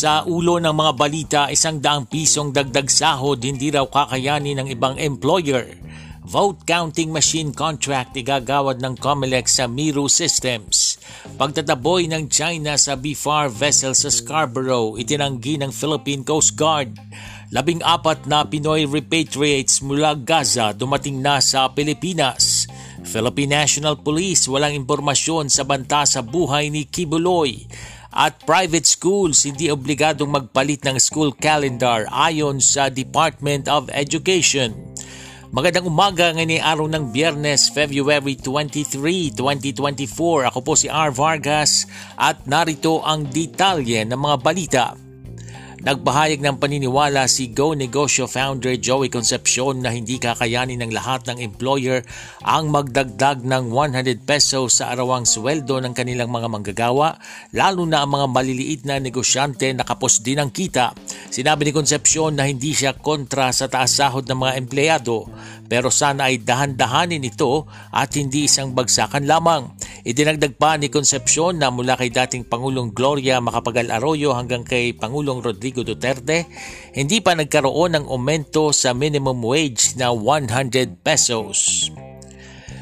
Sa ulo ng mga balita, isang daang pisong dagdag sahod hindi raw kakayanin ng ibang employer. Vote counting machine contract igagawad ng COMELEC sa Miru Systems. Pagtataboy ng China sa BFAR vessel sa Scarborough, itinanggi ng Philippine Coast Guard. Labing apat na Pinoy repatriates mula Gaza dumating na sa Pilipinas. Philippine National Police walang impormasyon sa banta sa buhay ni Kibuloy. At private schools hindi obligadong magpalit ng school calendar ayon sa Department of Education. Magandang umaga ngayon araw ng Biyernes, February 23, 2024. Ako po si R. Vargas at narito ang detalye ng mga balita. Nagpahayag ng paniniwala si Go Negosyo founder Joey Concepcion na hindi kakayanin ng lahat ng employer ang magdagdag ng 100 pesos sa arawang sweldo ng kanilang mga manggagawa, lalo na ang mga maliliit na negosyante na kapos din ang kita. Sinabi ni Concepcion na hindi siya kontra sa taas sahod ng mga empleyado, pero sana ay dahan-dahanin ito at hindi isang bagsakan lamang. Idinagdag pa ni Concepcion na mula kay dating Pangulong Gloria Macapagal Arroyo hanggang kay Pangulong Rodrigo Duterte, hindi pa nagkaroon ng aumento sa minimum wage na 100 pesos.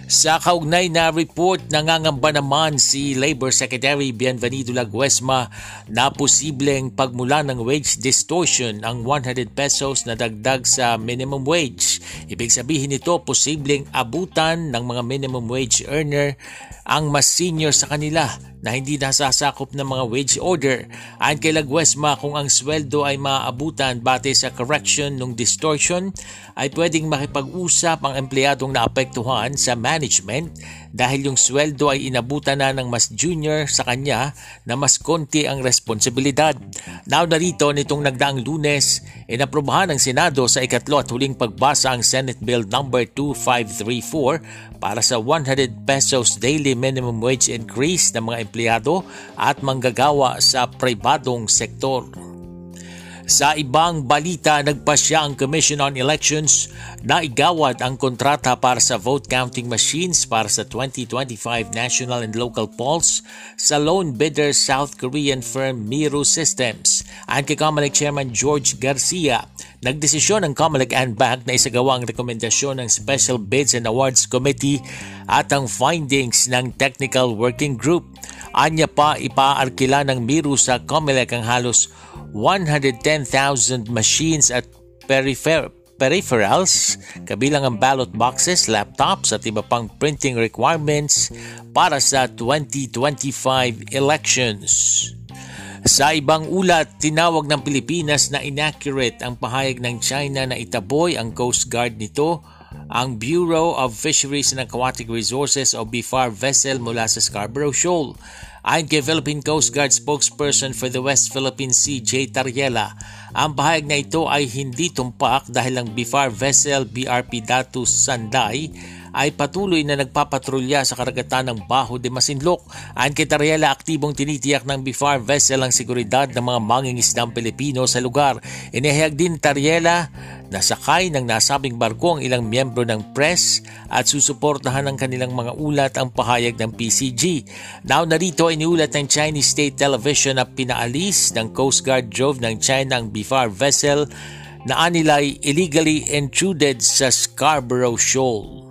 Sa kaugnay na report, nangangamba naman si Labor Secretary Bienvenido Laguesma na posibleng pagmula ng wage distortion ang 100 pesos na dagdag sa minimum wage. Ibig sabihin nito, posibleng abutan ng mga minimum wage earner ang mas senior sa kanila na hindi nasasakop ng mga wage order. Ayon kay Laguesma, kung ang sweldo ay maaabutan bate sa correction ng distortion, ay pwedeng makipag-usap ang empleyadong naapektuhan sa management dahil yung sweldo ay inabutan na ng mas junior sa kanya na mas konti ang responsibilidad. Now narito nitong nagdaang lunes, inaprubahan ng Senado sa ikatlo at huling pagbasa ang Senate Bill No. 2534 para sa 100 pesos daily minimum wage increase ng mga empleyado at manggagawa sa pribadong sektor. Sa ibang balita, nagpasya ang Commission on Elections na igawad ang kontrata para sa vote counting machines para sa 2025 national and local polls sa lone bidder South Korean firm Miru Systems. Ang kay Comelec Chairman George Garcia, nagdesisyon ang Comelec and Bank na isagawa ang rekomendasyon ng Special Bids and Awards Committee at ang findings ng Technical Working Group. Anya pa ipaarkila ng Miru sa Comelec ang halos 110,000 machines at perifer- peripherals, kabilang ang ballot boxes, laptops at iba pang printing requirements para sa 2025 elections. Sa ibang ulat, tinawag ng Pilipinas na inaccurate ang pahayag ng China na itaboy ang Coast Guard nito ang Bureau of Fisheries and Aquatic Resources o BFAR vessel mula sa Scarborough Shoal. Ayon kay Philippine Coast Guard spokesperson for the West Philippine Sea, J. Tariela, ang pahayag na ito ay hindi tumpak dahil ang BFAR vessel BRP Datu Sanday ay patuloy na nagpapatrolya sa karagatan ng Baho de Masinloc. Ayon kay Tariela, aktibong tinitiyak ng BFAR vessel ang seguridad ng mga mangingisdang Pilipino sa lugar. Inihayag din Tariela Nasakay ng nasabing barko ang ilang miyembro ng press at susuportahan ng kanilang mga ulat ang pahayag ng PCG. Now narito iniulat ng Chinese State Television na pinaalis ng Coast Guard drove ng China ang BFAR vessel na anilay illegally intruded sa Scarborough Shoal.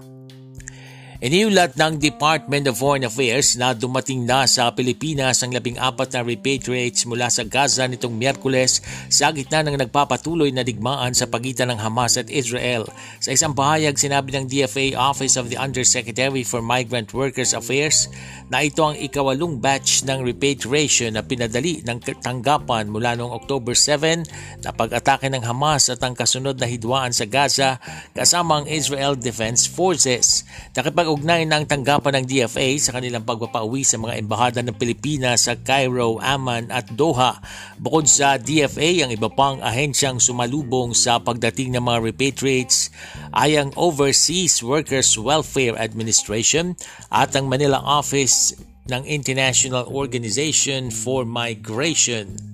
Iniulat ng Department of Foreign Affairs na dumating na sa Pilipinas ang labing apat na repatriates mula sa Gaza nitong Miyerkules sa gitna ng nagpapatuloy na digmaan sa pagitan ng Hamas at Israel. Sa isang pahayag, sinabi ng DFA Office of the Undersecretary for Migrant Workers Affairs na ito ang ikawalong batch ng repatriation na pinadali ng tanggapan mula noong October 7 na pag-atake ng Hamas at ang kasunod na hidwaan sa Gaza kasama ang Israel Defense Forces. Nakipag Nakipag-ugnay ng tanggapan ng DFA sa kanilang pagpapauwi sa mga embahada ng Pilipinas sa Cairo, Amman at Doha. Bukod sa DFA, ang iba pang ahensyang sumalubong sa pagdating ng mga repatriates ay ang Overseas Workers Welfare Administration at ang Manila Office ng International Organization for Migration.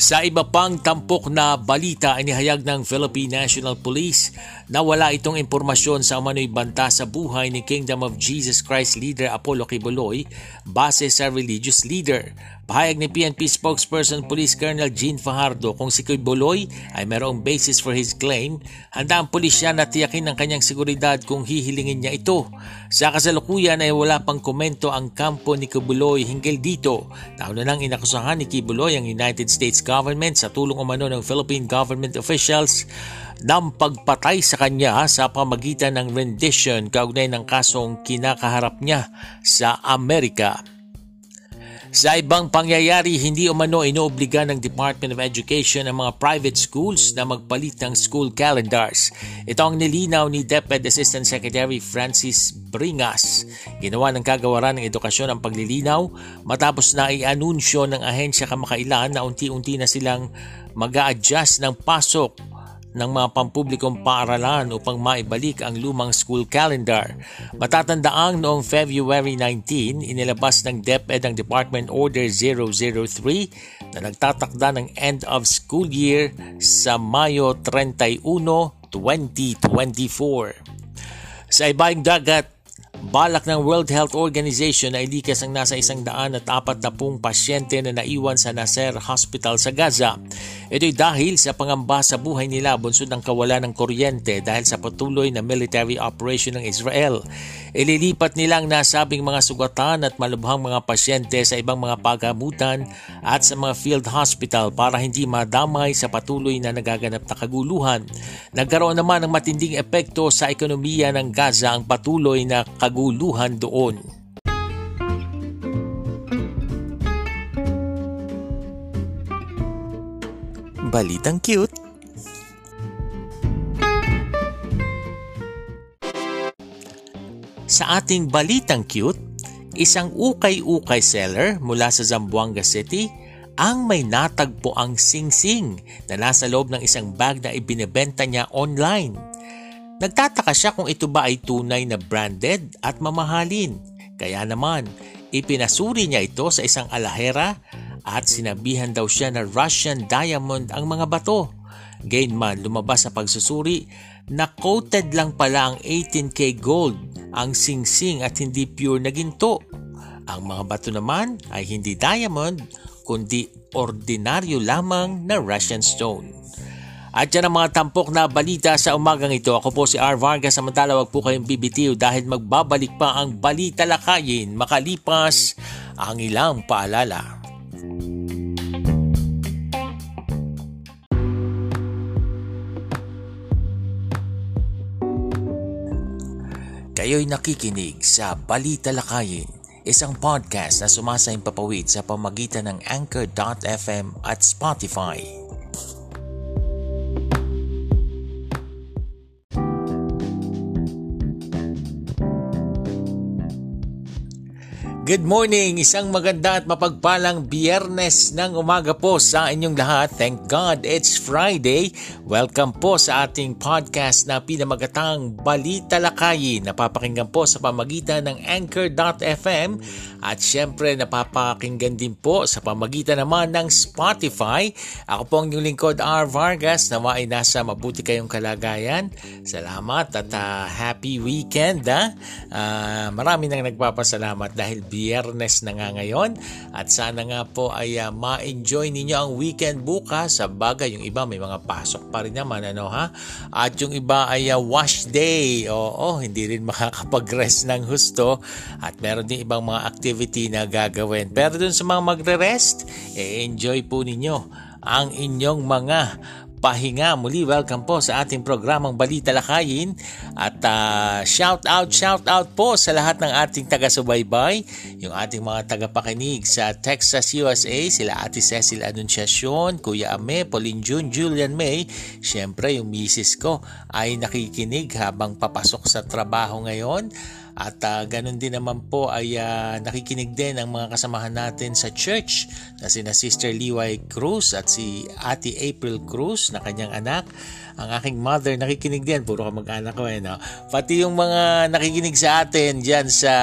Sa iba pang tampok na balita, inihayag ng Philippine National Police na wala itong impormasyon sa umano'y banta sa buhay ni Kingdom of Jesus Christ leader Apollo Kibuloy base sa religious leader. Pahayag ni PNP spokesperson Police Colonel Jean Fajardo kung si Kibuloy ay mayroong basis for his claim, handa ang pulisya na tiyakin ng kanyang seguridad kung hihilingin niya ito. Sa kasalukuyan ay wala pang komento ang kampo ni Kibuloy hinggil dito. Nauna nang inakusahan ni Kibuloy ang United States government sa tulong umano ng Philippine government officials ng pagpatay sa kanya sa pamagitan ng rendition kaugnay ng kasong kinakaharap niya sa Amerika. Sa ibang pangyayari, hindi umano inoobliga ng Department of Education ang mga private schools na magpalit ng school calendars. Ito ang nilinaw ni DepEd Assistant Secretary Francis Bringas. Ginawa ng kagawaran ng edukasyon ang paglilinaw matapos na i-anunsyo ng ahensya kamakailan na unti-unti na silang mag adjust ng pasok ng mga pampublikong paaralan upang maibalik ang lumang school calendar. Matatandaang noong February 19, inilabas ng DepEd ang Department Order 003 na nagtatakda ng end of school year sa Mayo 31, 2024. Sa ibang dagat, Balak ng World Health Organization na ilikas ang nasa isang daan at apat na pasyente na naiwan sa Nasser Hospital sa Gaza. Ito'y dahil sa pangamba sa buhay nila bunsod ng kawalan ng kuryente dahil sa patuloy na military operation ng Israel. Ililipat nilang nasabing mga sugatan at malubhang mga pasyente sa ibang mga pagamutan at sa mga field hospital para hindi madamay sa patuloy na nagaganap na kaguluhan. Nagkaroon naman ng matinding epekto sa ekonomiya ng Gaza ang patuloy na kaguluhan doon. Balitang cute. Sa ating balitang cute, isang ukay-ukay seller mula sa Zamboanga City ang may natagpo ang sing-sing na nasa loob ng isang bag na ibinebenta niya online. Nagtataka siya kung ito ba ay tunay na branded at mamahalin. Kaya naman, ipinasuri niya ito sa isang alahera at sinabihan daw siya na Russian diamond ang mga bato. Gayunman, lumabas sa pagsusuri na coated lang pala ang 18K gold ang singsing at hindi pure na ginto. Ang mga bato naman ay hindi diamond kundi ordinaryo lamang na Russian stone. At yan ang mga tampok na balita sa umagang ito. Ako po si R. Vargas. Samantala wag po kayong bibitiw dahil magbabalik pa ang balita lakayin makalipas ang ilang paalala. Kayo'y nakikinig sa Balita Lakayin, isang podcast na sumasayang papawid sa pamagitan ng Anchor.fm at Spotify. Good morning! Isang maganda at mapagpalang biyernes ng umaga po sa inyong lahat. Thank God it's Friday. Welcome po sa ating podcast na pinamagatang Balita Lakayin. Napapakinggan po sa pamagitan ng Anchor.fm at syempre napapakinggan din po sa pamagitan naman ng Spotify. Ako po ang inyong lingkod R. Vargas na ay nasa mabuti kayong kalagayan. Salamat at uh, happy weekend. Ha? Uh, marami nang nagpapasalamat dahil biyernes na nga ngayon. At sana nga po ay uh, ma-enjoy ninyo ang weekend bukas. Sa bagay yung iba may mga pasok pa rin naman ano ha? At yung iba ay uh, wash day. Oo hindi rin makakapag-rest ng husto. At meron din ibang mga activity na gagawin. Pero dun sa mga magre-rest eh, enjoy po ninyo ang inyong mga pahinga. Muli, welcome po sa ating programang Balita Lakayin. At uh, shout out, shout out po sa lahat ng ating taga-subaybay, yung ating mga tagapakinig sa Texas, USA, sila Ate Cecil Anunciacion, Kuya Ame, Pauline June, Julian May, syempre yung misis ko ay nakikinig habang papasok sa trabaho ngayon At uh, ganun din naman po ay uh, nakikinig din ang mga kasamahan natin sa church na sina Sister Liway Cruz at si Ate April Cruz na kanyang anak ang aking mother nakikinig din. Puro ka mag-anak ko eh. No? Pati yung mga nakikinig sa atin dyan sa,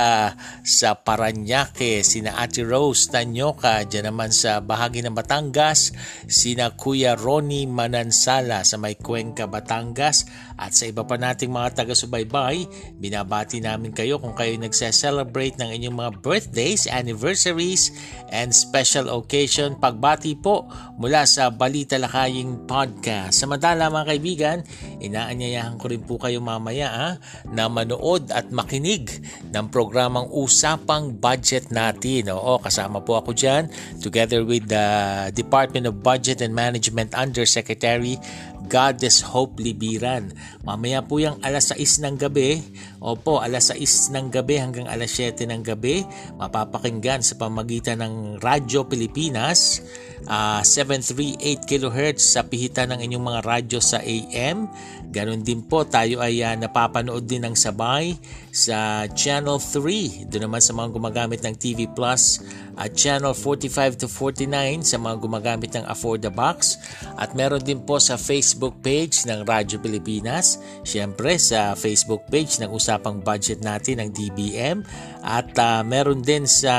sa Paranaque, sina Ate Rose Tanyoka, dyan naman sa bahagi ng Batangas, sina Kuya Ronnie Manansala sa may Cuenca, Batangas, at sa iba pa nating mga taga-subaybay, binabati namin kayo kung kayo nagse-celebrate ng inyong mga birthdays, anniversaries, and special occasion. Pagbati po mula sa Balita Lakaying Podcast. Sa madala mga kaibigan, inaanyayahan ko rin po kayo mamaya ha, na manood at makinig ng programang Usapang Budget natin. Oo, kasama po ako dyan together with the Department of Budget and Management Undersecretary Goddess Hope Libiran. Mamaya po yung alas 6 ng gabi, opo, alas 6 ng gabi hanggang alas 7 ng gabi, mapapakinggan sa pamagitan ng Radyo Pilipinas, uh, 738 kHz sa pihitan ng inyong mga radyo sa AM. Ganon din po, tayo ay uh, napapanood din ng sabay sa Channel 3. Doon naman sa mga gumagamit ng TV Plus at Channel 45 to 49 sa mga gumagamit ng Afford the Box at meron din po sa Facebook page ng Radyo Pilipinas syempre sa Facebook page ng Usapang Budget natin ng DBM at uh, meron din sa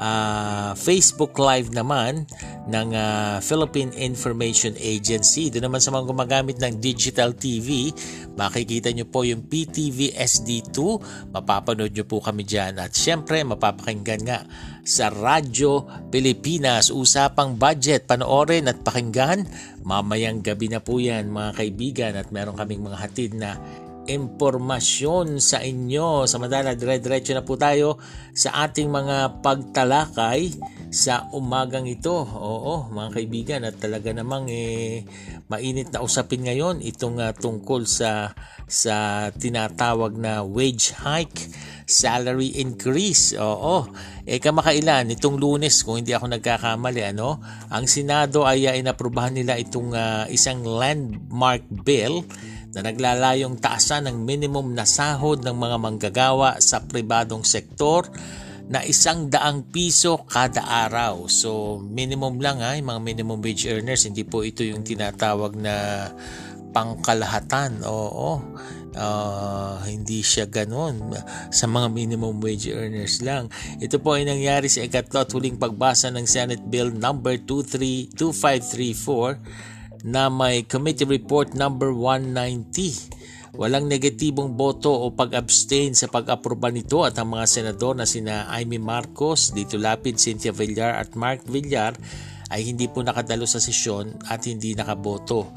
uh, Facebook Live naman ng uh, Philippine Information Agency. Doon naman sa mga gumagamit ng digital TV, makikita nyo po yung PTV SD2. Mapapanood nyo po kami dyan. At syempre, mapapakinggan nga sa Radyo Pilipinas. Usapang budget, panoorin at pakinggan. Mamayang gabi na po yan mga kaibigan at meron kaming mga hatid na impormasyon sa inyo. Samantala, dire-diretso na po tayo sa ating mga pagtalakay sa umagang ito. Oo, mga kaibigan, at talaga namang eh, mainit na usapin ngayon itong uh, tungkol sa sa tinatawag na wage hike, salary increase. Oo. Eh kamakailan itong Lunes kung hindi ako nagkakamali ano, ang Senado ay uh, inaprubahan nila itong uh, isang landmark bill na naglalayong taasan ng minimum na sahod ng mga manggagawa sa pribadong sektor na isang daang piso kada araw. So minimum lang ha, yung mga minimum wage earners, hindi po ito yung tinatawag na pangkalahatan. Oo. Uh, hindi siya ganun sa mga minimum wage earners lang. Ito po ay nangyari sa ikatlo at huling pagbasa ng Senate Bill number 232534 na may Committee Report number 190. Walang negatibong boto o pag-abstain sa pag-aproba nito at ang mga senador na sina Amy Marcos, Dito Lapid, Cynthia Villar at Mark Villar ay hindi po nakadalo sa sesyon at hindi nakaboto.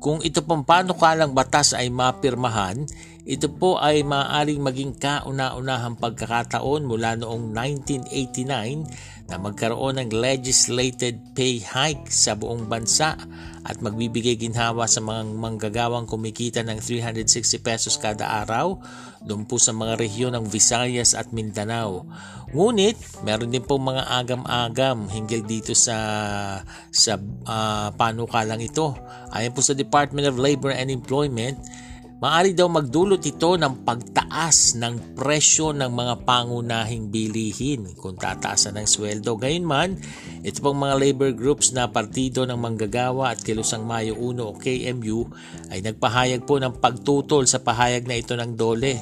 Kung ito pong panukalang batas ay mapirmahan, ito po ay maaaring maging kauna-unahang pagkakataon mula noong 1989 na magkaroon ng legislated pay hike sa buong bansa at magbibigay ginhawa sa mga manggagawang kumikita ng 360 pesos kada araw doon po sa mga rehiyon ng Visayas at Mindanao. Ngunit, meron din po mga agam-agam hinggil dito sa sa uh, panukalang ito. Ayon po sa Department of Labor and Employment, Maari daw magdulot ito ng pagtaas ng presyo ng mga pangunahing bilihin kung tataasan ng sweldo. Gayunman, ito pong mga labor groups na Partido ng Manggagawa at Kilusang Mayo 1 o KMU ay nagpahayag po ng pagtutol sa pahayag na ito ng DOLE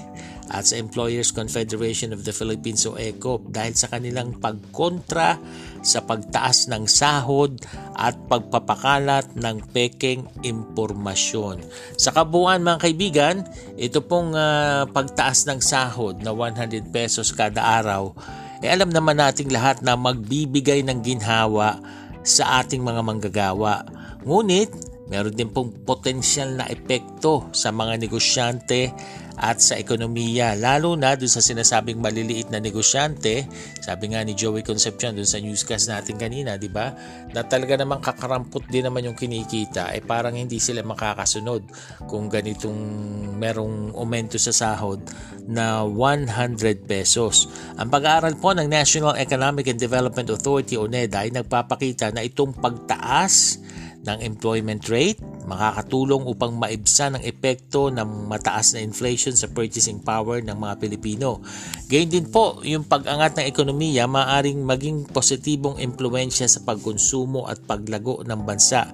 at sa Employers Confederation of the Philippines o ECOP dahil sa kanilang pagkontra sa pagtaas ng sahod at pagpapakalat ng pekeng impormasyon. Sa kabuuan mga kaibigan, ito pong uh, pagtaas ng sahod na 100 pesos kada araw, eh alam naman nating lahat na magbibigay ng ginhawa sa ating mga manggagawa. Ngunit, meron din pong potensyal na epekto sa mga negosyante at sa ekonomiya lalo na dun sa sinasabing maliliit na negosyante. Sabi nga ni Joey Concepcion dun sa newscast natin kanina di ba? Na talaga namang kakarampot din naman yung kinikita eh parang hindi sila makakasunod kung ganitong merong aumento sa sahod na 100 pesos. Ang pag-aaral po ng National Economic and Development Authority o NEDA ay nagpapakita na itong pagtaas ng employment rate, makakatulong upang maibsan ang epekto ng mataas na inflation sa purchasing power ng mga Pilipino. Gayun din po, yung pag-angat ng ekonomiya maaring maging positibong impluensya sa pagkonsumo at paglago ng bansa.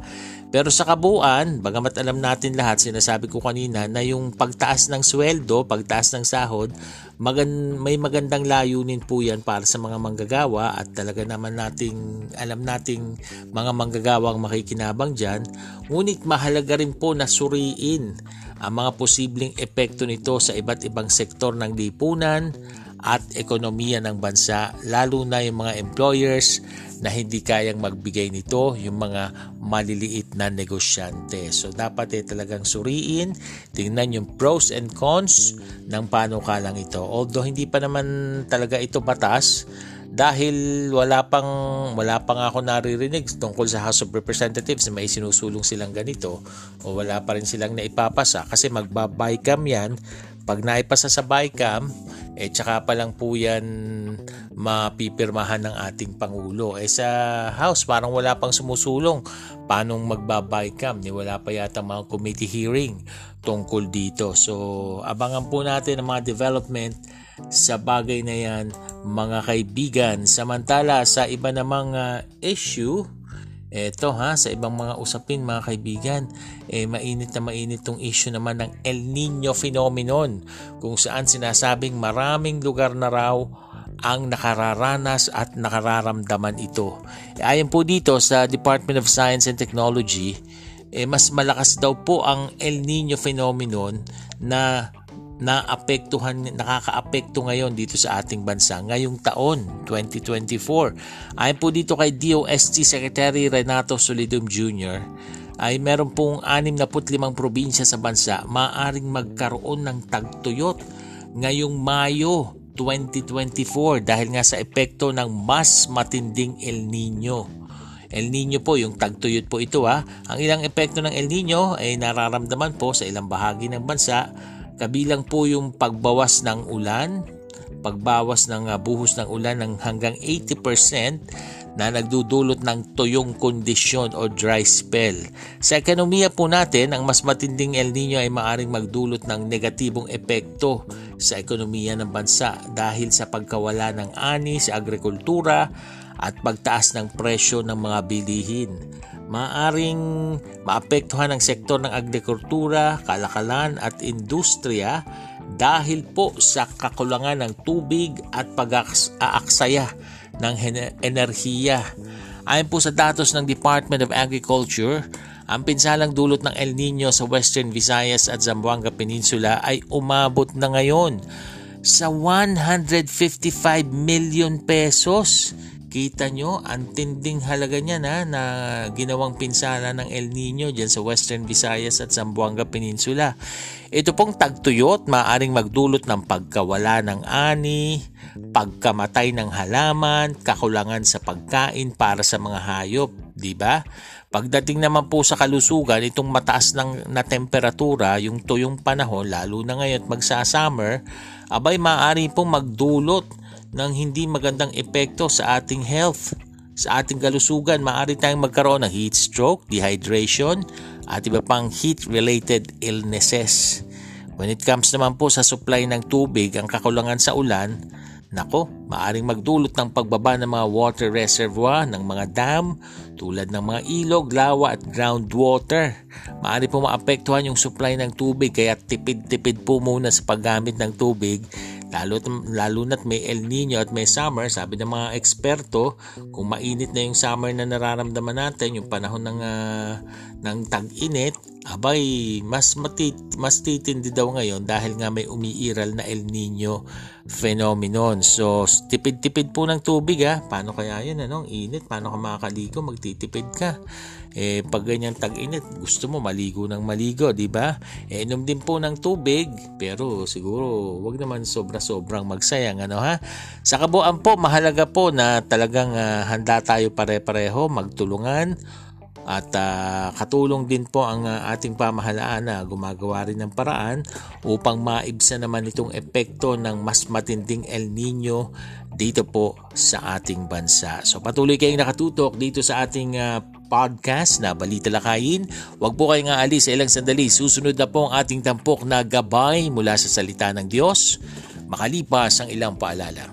Pero sa kabuuan, bagamat alam natin lahat, sinasabi ko kanina na yung pagtaas ng sweldo, pagtaas ng sahod, magan, may magandang layunin po yan para sa mga manggagawa at talaga naman nating, alam nating mga manggagawang makikinabang dyan. Ngunit mahalaga rin po na suriin ang mga posibleng epekto nito sa iba't ibang sektor ng lipunan, at ekonomiya ng bansa lalo na yung mga employers na hindi kayang magbigay nito yung mga maliliit na negosyante. So dapat eh talagang suriin, tingnan yung pros and cons ng panukalang ito. Although hindi pa naman talaga ito batas, dahil wala pang wala pang ako naririnig tungkol sa House of Representatives na may sinusulong silang ganito o wala pa rin silang naipapasa kasi magba-bycam yan pag naipasa sa bycam eh tsaka pa lang po yan mapipirmahan ng ating Pangulo. Eh sa House parang wala pang sumusulong. Paano magbabaycam? Ni wala pa yata mga committee hearing tungkol dito. So abangan po natin ang mga development sa bagay na yan mga kaibigan. Samantala sa iba namang uh, issue Eto ha, sa ibang mga usapin mga kaibigan, eh, mainit na mainit tong issue naman ng El Nino phenomenon kung saan sinasabing maraming lugar na raw ang nakararanas at nakararamdaman ito. Eh, ayon po dito sa Department of Science and Technology, eh, mas malakas daw po ang El Nino phenomenon na naapektuhan nakakaapekto ngayon dito sa ating bansa ngayong taon 2024. Ayon po dito kay DOST Secretary Renato Solidum Jr. ay meron pong 65 probinsya sa bansa maaring magkaroon ng tagtuyot ngayong Mayo 2024 dahil nga sa epekto ng mas matinding El Nino. El Nino po, yung tagtuyot po ito ha. Ang ilang epekto ng El Nino ay nararamdaman po sa ilang bahagi ng bansa Kabilang po yung pagbawas ng ulan, pagbawas ng uh, buhos ng ulan ng hanggang 80% na nagdudulot ng tuyong kondisyon o dry spell. Sa ekonomiya po natin, ang mas matinding El Nino ay maaring magdulot ng negatibong epekto sa ekonomiya ng bansa dahil sa pagkawala ng ani sa agrikultura at pagtaas ng presyo ng mga bilihin maaring maapektuhan ang sektor ng agrikultura, kalakalan at industriya dahil po sa kakulangan ng tubig at pag-aaksaya ng enerhiya. Ayon po sa datos ng Department of Agriculture, ang pinsalang dulot ng El Nino sa Western Visayas at Zamboanga Peninsula ay umabot na ngayon sa 155 million pesos Kita nyo, ang tinding halaga niya na, na ginawang pinsala ng El Nino dyan sa Western Visayas at Zamboanga Peninsula. Ito pong tagtuyot, maaring magdulot ng pagkawala ng ani, pagkamatay ng halaman, kakulangan sa pagkain para sa mga hayop, di ba? Pagdating naman po sa kalusugan, itong mataas ng na temperatura, yung tuyong panahon, lalo na ngayon magsa-summer, abay maaari pong magdulot ng hindi magandang epekto sa ating health. Sa ating kalusugan, maaari tayong magkaroon ng heat stroke, dehydration, at iba pang heat-related illnesses. When it comes naman po sa supply ng tubig, ang kakulangan sa ulan, nako, maaring magdulot ng pagbaba ng mga water reservoir ng mga dam tulad ng mga ilog, lawa at groundwater. Maaari po maapektuhan yung supply ng tubig kaya tipid-tipid po muna sa paggamit ng tubig Lalo, lalo na't may El Nino at may summer, sabi ng mga eksperto, kung mainit na yung summer na nararamdaman natin, yung panahon ng, uh, ng tag-init, abay, mas, matit, mas titindi daw ngayon dahil nga may umiiral na El Nino phenomenon. So, tipid-tipid po ng tubig ha. Paano kaya yun? Ano? Init. Paano ka makakaligo? Magtitipid ka. Eh, pag ganyan tag-init, gusto mo maligo ng maligo, di ba? Eh, inom din po ng tubig, pero siguro wag naman sobra-sobrang magsayang, ano ha? Sa kabuuan po, mahalaga po na talagang uh, handa tayo pare-pareho, magtulungan at uh, katulong din po ang uh, ating pamahalaan na gumagawa rin ng paraan upang maibsa naman itong epekto ng mas matinding El Nino dito po sa ating bansa. So patuloy kayong nakatutok dito sa ating uh, podcast na Balita Lakayin. Huwag po kayong aalis ilang sandali. Susunod na po ang ating tampok na gabay mula sa salita ng Diyos. Makalipas ang ilang paalala.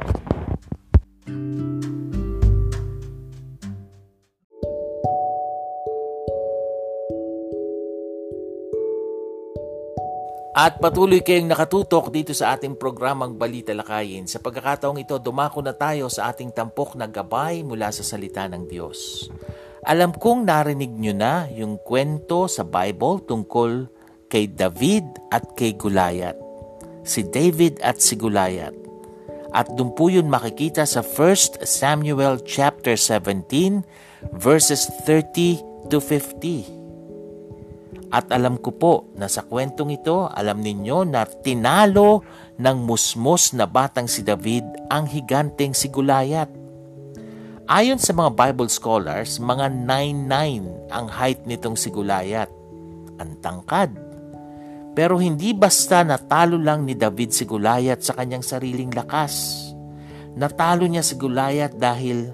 At patuloy kayong nakatutok dito sa ating programang Balita Lakayin. Sa pagkakataong ito, dumako na tayo sa ating tampok na gabay mula sa salita ng Diyos. Alam kong narinig nyo na yung kwento sa Bible tungkol kay David at kay Gulayat. Si David at si Gulayat. At doon po yun makikita sa 1 Samuel chapter 17 verses 30 to 50. At alam ko po na sa kwentong ito, alam ninyo na tinalo ng musmos na batang si David ang higanteng si Gulayat. Ayon sa mga Bible scholars, mga 9'9 ang height nitong si Gulayat. Ang tangkad. Pero hindi basta natalo lang ni David si Gulayat sa kanyang sariling lakas. Natalo niya si Gulayat dahil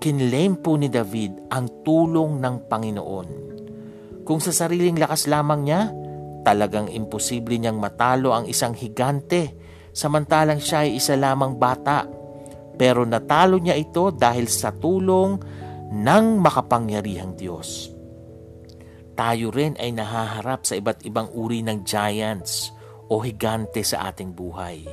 kinlaim po ni David ang tulong ng Panginoon kung sa sariling lakas lamang niya, talagang imposible niyang matalo ang isang higante samantalang siya ay isa lamang bata. Pero natalo niya ito dahil sa tulong ng makapangyarihang Diyos. Tayo rin ay nahaharap sa iba't ibang uri ng giants o higante sa ating buhay.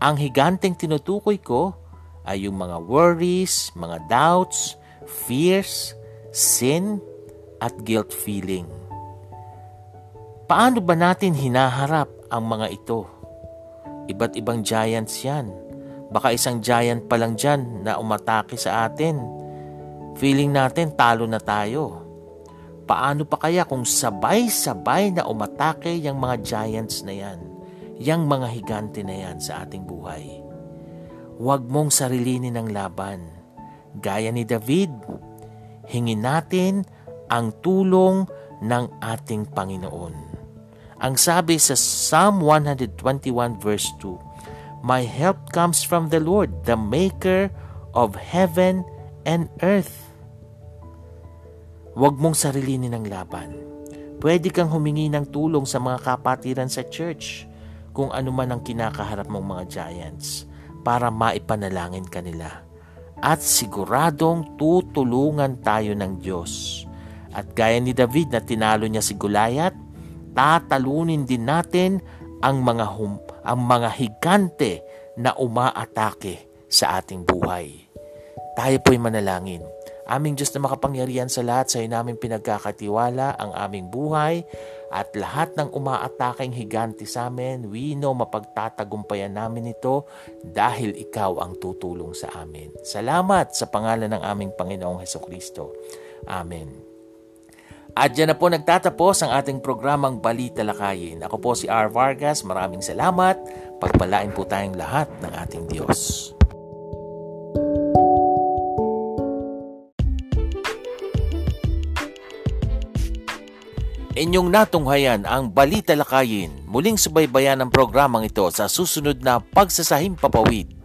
Ang higanteng tinutukoy ko ay yung mga worries, mga doubts, fears, sin, at guilt feeling. Paano ba natin hinaharap ang mga ito? Iba't ibang giants yan. Baka isang giant pa lang dyan na umatake sa atin. Feeling natin talo na tayo. Paano pa kaya kung sabay-sabay na umatake yung mga giants na yan? Yang mga higante na yan sa ating buhay. Huwag mong sarilinin ang laban. Gaya ni David, hingin natin ang tulong ng ating Panginoon. Ang sabi sa Psalm 121 verse 2, My help comes from the Lord, the maker of heaven and earth. Huwag mong sarilinin ang laban. Pwede kang humingi ng tulong sa mga kapatiran sa church kung ano man ang kinakaharap mong mga giants para maipanalangin kanila. At siguradong tutulungan tayo ng Diyos at gaya ni David na tinalo niya si Goliath, tatalunin din natin ang mga hum, ang mga higante na umaatake sa ating buhay. Tayo po'y manalangin. Aming Diyos na makapangyarihan sa lahat, sa iyo namin pinagkakatiwala ang aming buhay at lahat ng umaataking higante sa amin, we know mapagtatagumpayan namin ito dahil ikaw ang tutulong sa amin. Salamat sa pangalan ng aming Panginoong Heso Kristo. Amen. At dyan na po nagtatapos ang ating programang Balita Lakayin. Ako po si R. Vargas. Maraming salamat. Pagpalain po tayong lahat ng ating Diyos. Inyong natunghayan ang Balita Lakayin. Muling subaybayan ang programang ito sa susunod na Pagsasahim Papawid